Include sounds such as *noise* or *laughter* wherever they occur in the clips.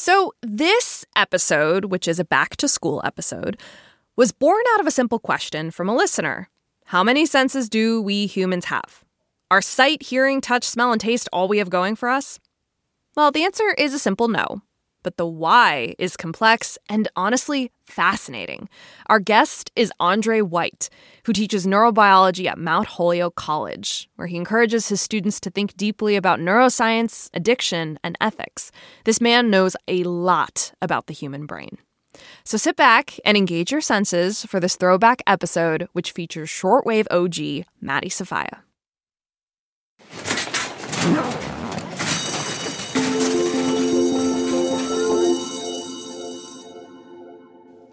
So, this episode, which is a back to school episode, was born out of a simple question from a listener How many senses do we humans have? Are sight, hearing, touch, smell, and taste all we have going for us? Well, the answer is a simple no but the why is complex and honestly fascinating. Our guest is Andre White, who teaches neurobiology at Mount Holyoke College, where he encourages his students to think deeply about neuroscience, addiction, and ethics. This man knows a lot about the human brain. So sit back and engage your senses for this throwback episode, which features shortwave OG Maddie Sofia.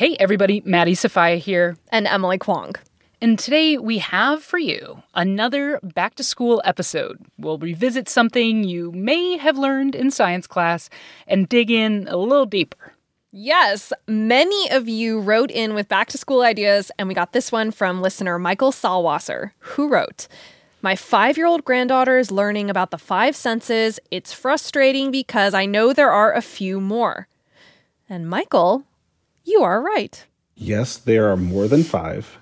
Hey everybody, Maddie Sofia here. And Emily Kwong. And today we have for you another back to school episode. We'll revisit something you may have learned in science class and dig in a little deeper. Yes, many of you wrote in with back to school ideas, and we got this one from listener Michael Salwasser, who wrote, my five year old granddaughter is learning about the five senses. It's frustrating because I know there are a few more. And Michael you are right. Yes, there are more than five.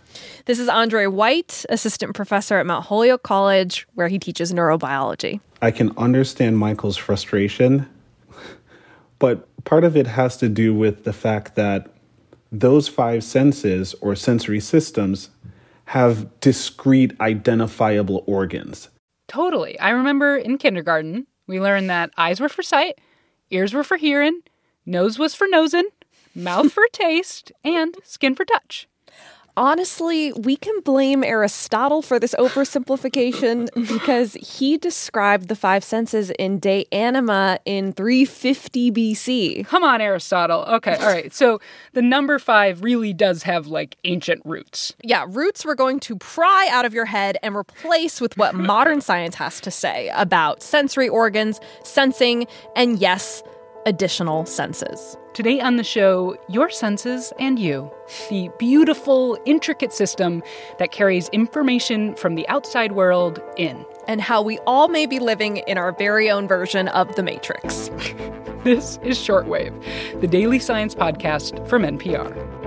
This is Andre White, assistant professor at Mount Holyoke College, where he teaches neurobiology. I can understand Michael's frustration, but part of it has to do with the fact that those five senses or sensory systems have discrete identifiable organs. Totally. I remember in kindergarten, we learned that eyes were for sight, ears were for hearing, nose was for nosing, mouth for taste, and skin for touch. Honestly, we can blame Aristotle for this oversimplification *laughs* because he described the five senses in De Anima in 350 BC. Come on, Aristotle. Okay, all right. So the number five really does have like ancient roots. Yeah, roots we're going to pry out of your head and replace with what *laughs* modern science has to say about sensory organs, sensing, and yes, additional senses. Today on the show, Your Senses and You, the beautiful, intricate system that carries information from the outside world in. And how we all may be living in our very own version of The Matrix. *laughs* this is Shortwave, the daily science podcast from NPR.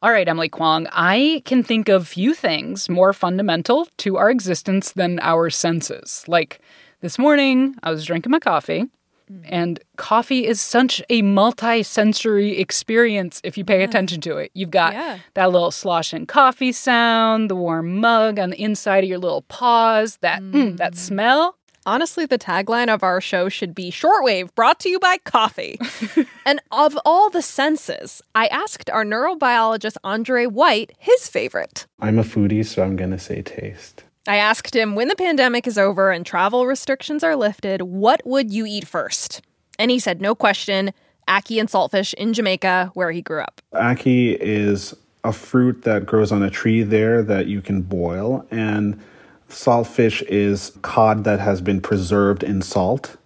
All right, Emily Kwong, I can think of few things more fundamental to our existence than our senses. Like this morning, I was drinking my coffee, and coffee is such a multi-sensory experience if you pay attention to it. You've got yeah. that little sloshing coffee sound, the warm mug on the inside of your little paws, that mm. Mm, that smell. Honestly, the tagline of our show should be Shortwave, brought to you by coffee. *laughs* and of all the senses, I asked our neurobiologist Andre White his favorite. I'm a foodie, so I'm going to say taste. I asked him when the pandemic is over and travel restrictions are lifted, what would you eat first? And he said, no question, ackee and saltfish in Jamaica, where he grew up. Ackee is a fruit that grows on a tree there that you can boil. And Saltfish is cod that has been preserved in salt.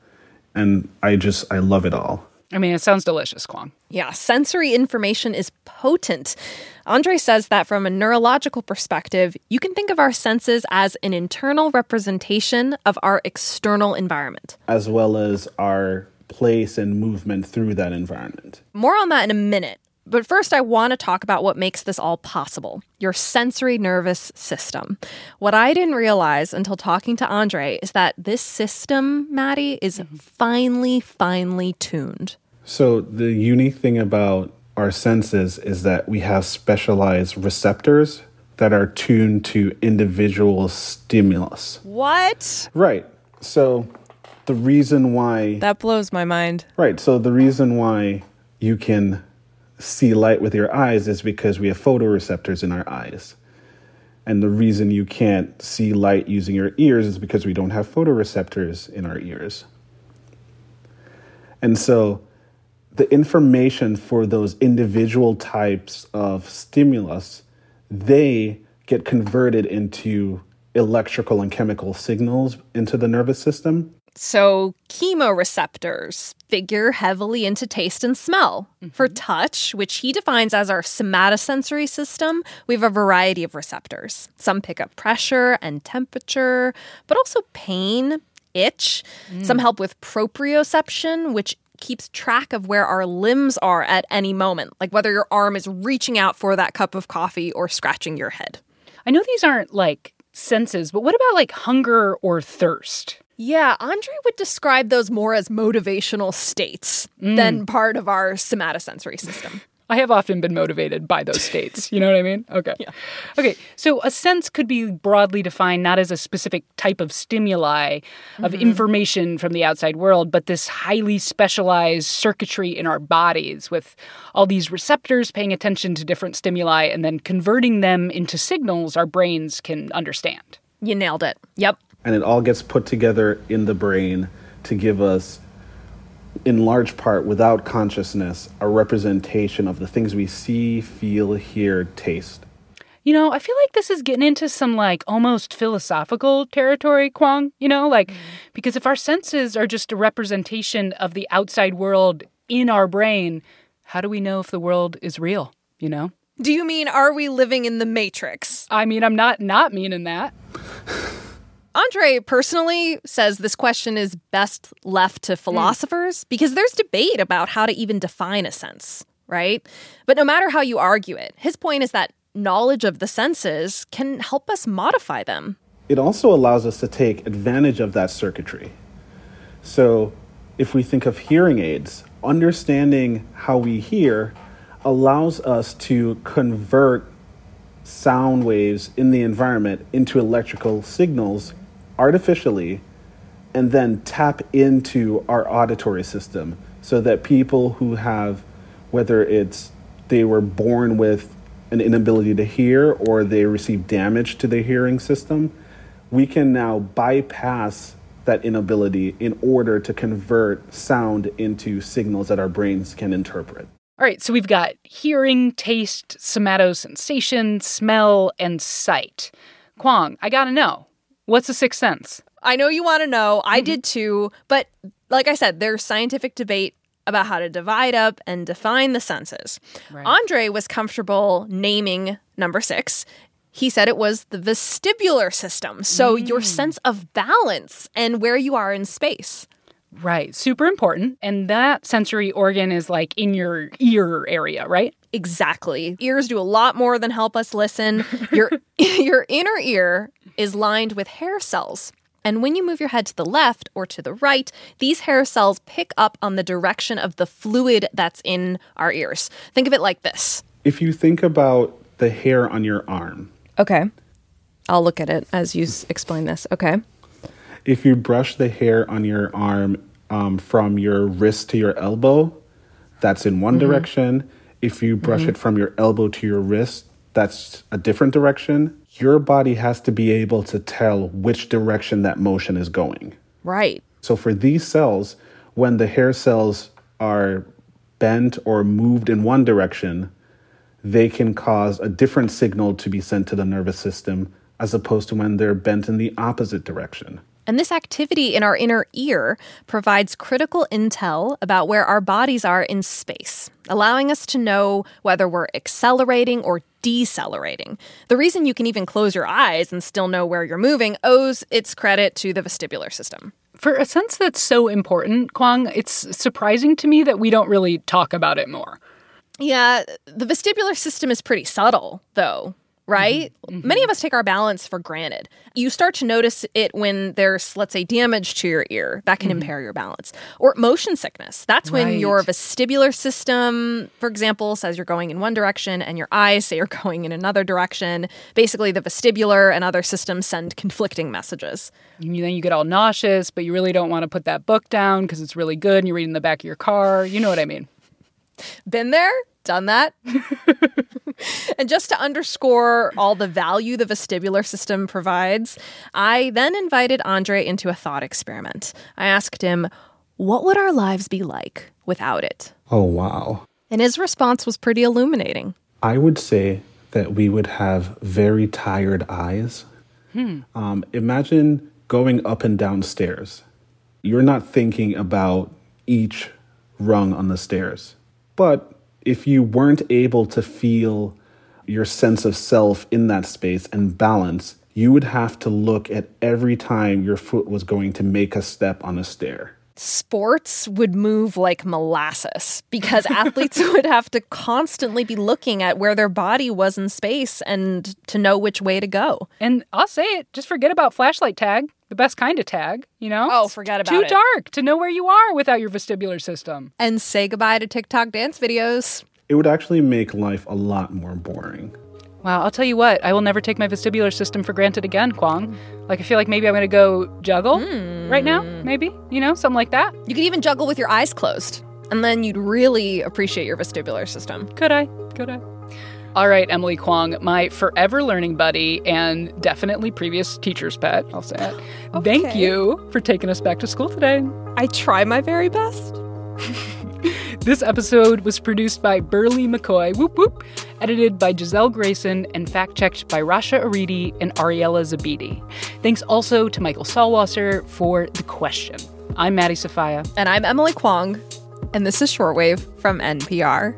And I just, I love it all. I mean, it sounds delicious, Kwong. Yeah, sensory information is potent. Andre says that from a neurological perspective, you can think of our senses as an internal representation of our external environment, as well as our place and movement through that environment. More on that in a minute. But first, I want to talk about what makes this all possible your sensory nervous system. What I didn't realize until talking to Andre is that this system, Maddie, is mm-hmm. finely, finely tuned. So, the unique thing about our senses is that we have specialized receptors that are tuned to individual stimulus. What? Right. So, the reason why. That blows my mind. Right. So, the reason why you can see light with your eyes is because we have photoreceptors in our eyes. And the reason you can't see light using your ears is because we don't have photoreceptors in our ears. And so the information for those individual types of stimulus, they get converted into electrical and chemical signals into the nervous system. So, chemoreceptors figure heavily into taste and smell. For mm-hmm. touch, which he defines as our somatosensory system, we have a variety of receptors. Some pick up pressure and temperature, but also pain, itch. Mm. Some help with proprioception, which keeps track of where our limbs are at any moment, like whether your arm is reaching out for that cup of coffee or scratching your head. I know these aren't like senses, but what about like hunger or thirst? Yeah, Andre would describe those more as motivational states mm. than part of our somatosensory system. I have often been motivated by those states. You know what I mean? *laughs* Okay. Yeah. Okay. So a sense could be broadly defined not as a specific type of stimuli of mm-hmm. information from the outside world, but this highly specialized circuitry in our bodies with all these receptors paying attention to different stimuli and then converting them into signals our brains can understand. You nailed it. Yep. And it all gets put together in the brain to give us in large part without consciousness a representation of the things we see feel hear taste You know, I feel like this is getting into some like almost philosophical territory, Kwong, you know, like mm-hmm. because if our senses are just a representation of the outside world in our brain, how do we know if the world is real, you know? Do you mean are we living in the matrix? I mean, I'm not not meaning that. *laughs* Andre personally says this question is best left to hmm. philosophers because there's debate about how to even define a sense, right? But no matter how you argue it, his point is that knowledge of the senses can help us modify them. it also allows us to take advantage of that circuitry so if we think of hearing aids understanding how we hear allows us to convert sound waves in the environment into electrical signals artificially and then tap into our auditory system so that people who have whether it's they were born with an inability to hear or they receive damage to their hearing system we can now bypass that inability in order to convert sound into signals that our brains can interpret All right, so we've got hearing, taste, somatosensation, smell, and sight. Kwong, I gotta know, what's the sixth sense? I know you want to know. I mm-hmm. did too. But like I said, there's scientific debate about how to divide up and define the senses. Andre was comfortable naming number six. He said it was the vestibular system. So your mm. sense of balance and where you are in space. Right, super important. And that sensory organ is like in your ear area, right? Exactly. Ears do a lot more than help us listen. Your *laughs* *laughs* your inner ear is lined with hair cells. And when you move your head to the left or to the right, these hair cells pick up on the direction of the fluid that's in our ears. Think of it like this. if you think about the hair on your arm Okay. I'll look at it as you explain this. Okay. if you brush the hair on your arm um, from your wrist to your elbow, that's in one direction. If you brush mm-hmm. it from your elbow to your wrist, that's a different direction. Your body has to be able to tell which direction that motion is going. Right. So for these cells, when the hair cells are bent or moved in one direction, they can cause a different signal to be sent to the nervous system as opposed to when they're bent in the opposite direction. And this activity in our inner ear provides critical intel about where our bodies are in space, allowing us to know whether we're accelerating or decelerating. The reason you can even close your eyes and still know where you're moving owes its credit to the vestibular system. For a sense that's so important, Kwong, it's surprising to me that we don't really talk about it more. Yeah, the vestibular system is pretty subtle, though, right? Mm-hmm. Mm-hmm. Many of us take our balance for granted. You start to notice it when there's, let's say, damage to your ear that can mm-hmm. impair your balance, or motion sickness. That's when your vestibular system, for example, says you're going in one direction and your eyes *laughs* say you're going in another direction. Basically, the vestibular and other systems send conflicting messages. And then you get all nauseous, but you really don't want to put that book down because it's really good and you're reading in the back of your car. You know what I mean? Been there, done that. *laughs* and just to underscore all the value the vestibular system provides, I then invited Andre into a thought experiment. I asked him, What would our lives be like without it? Oh, wow. And his response was pretty illuminating. I would say that we would have very tired eyes. Hmm. Um, imagine going up and down stairs. you're not thinking about each rung on the stairs. But if you weren't able to feel your sense of self in that space and balance, you would have to look at every time your foot was going to make a step on a stair. Sports would move like molasses because athletes *laughs* would have to constantly be looking at where their body was in space and to know which way to go. And I'll say it, just forget about flashlight tag, the best kind of tag, you know? Oh, forget about Too it. dark to know where you are without your vestibular system. And say goodbye to TikTok dance videos. It would actually make life a lot more boring. Wow, I'll tell you what, I will never take my vestibular system for granted again, Kwong. Like, I feel like maybe I'm gonna go juggle right now, hmm. maybe, you know, something like that. You could even juggle with your eyes closed, and then you'd really appreciate your vestibular system. Could I? Could I? All right, Emily Kwong, my forever learning buddy and definitely previous teacher's pet, I'll say it. Thank you for taking us back to school today. I try my very best. *laughs* This episode was produced by Berly McCoy, whoop whoop, edited by Giselle Grayson, and fact checked by Rasha Aridi and Ariela Zebede. Thanks also to Michael Salwasser for the question. I'm Maddie Sofia. And I'm Emily Kwong, and this is Shortwave from NPR.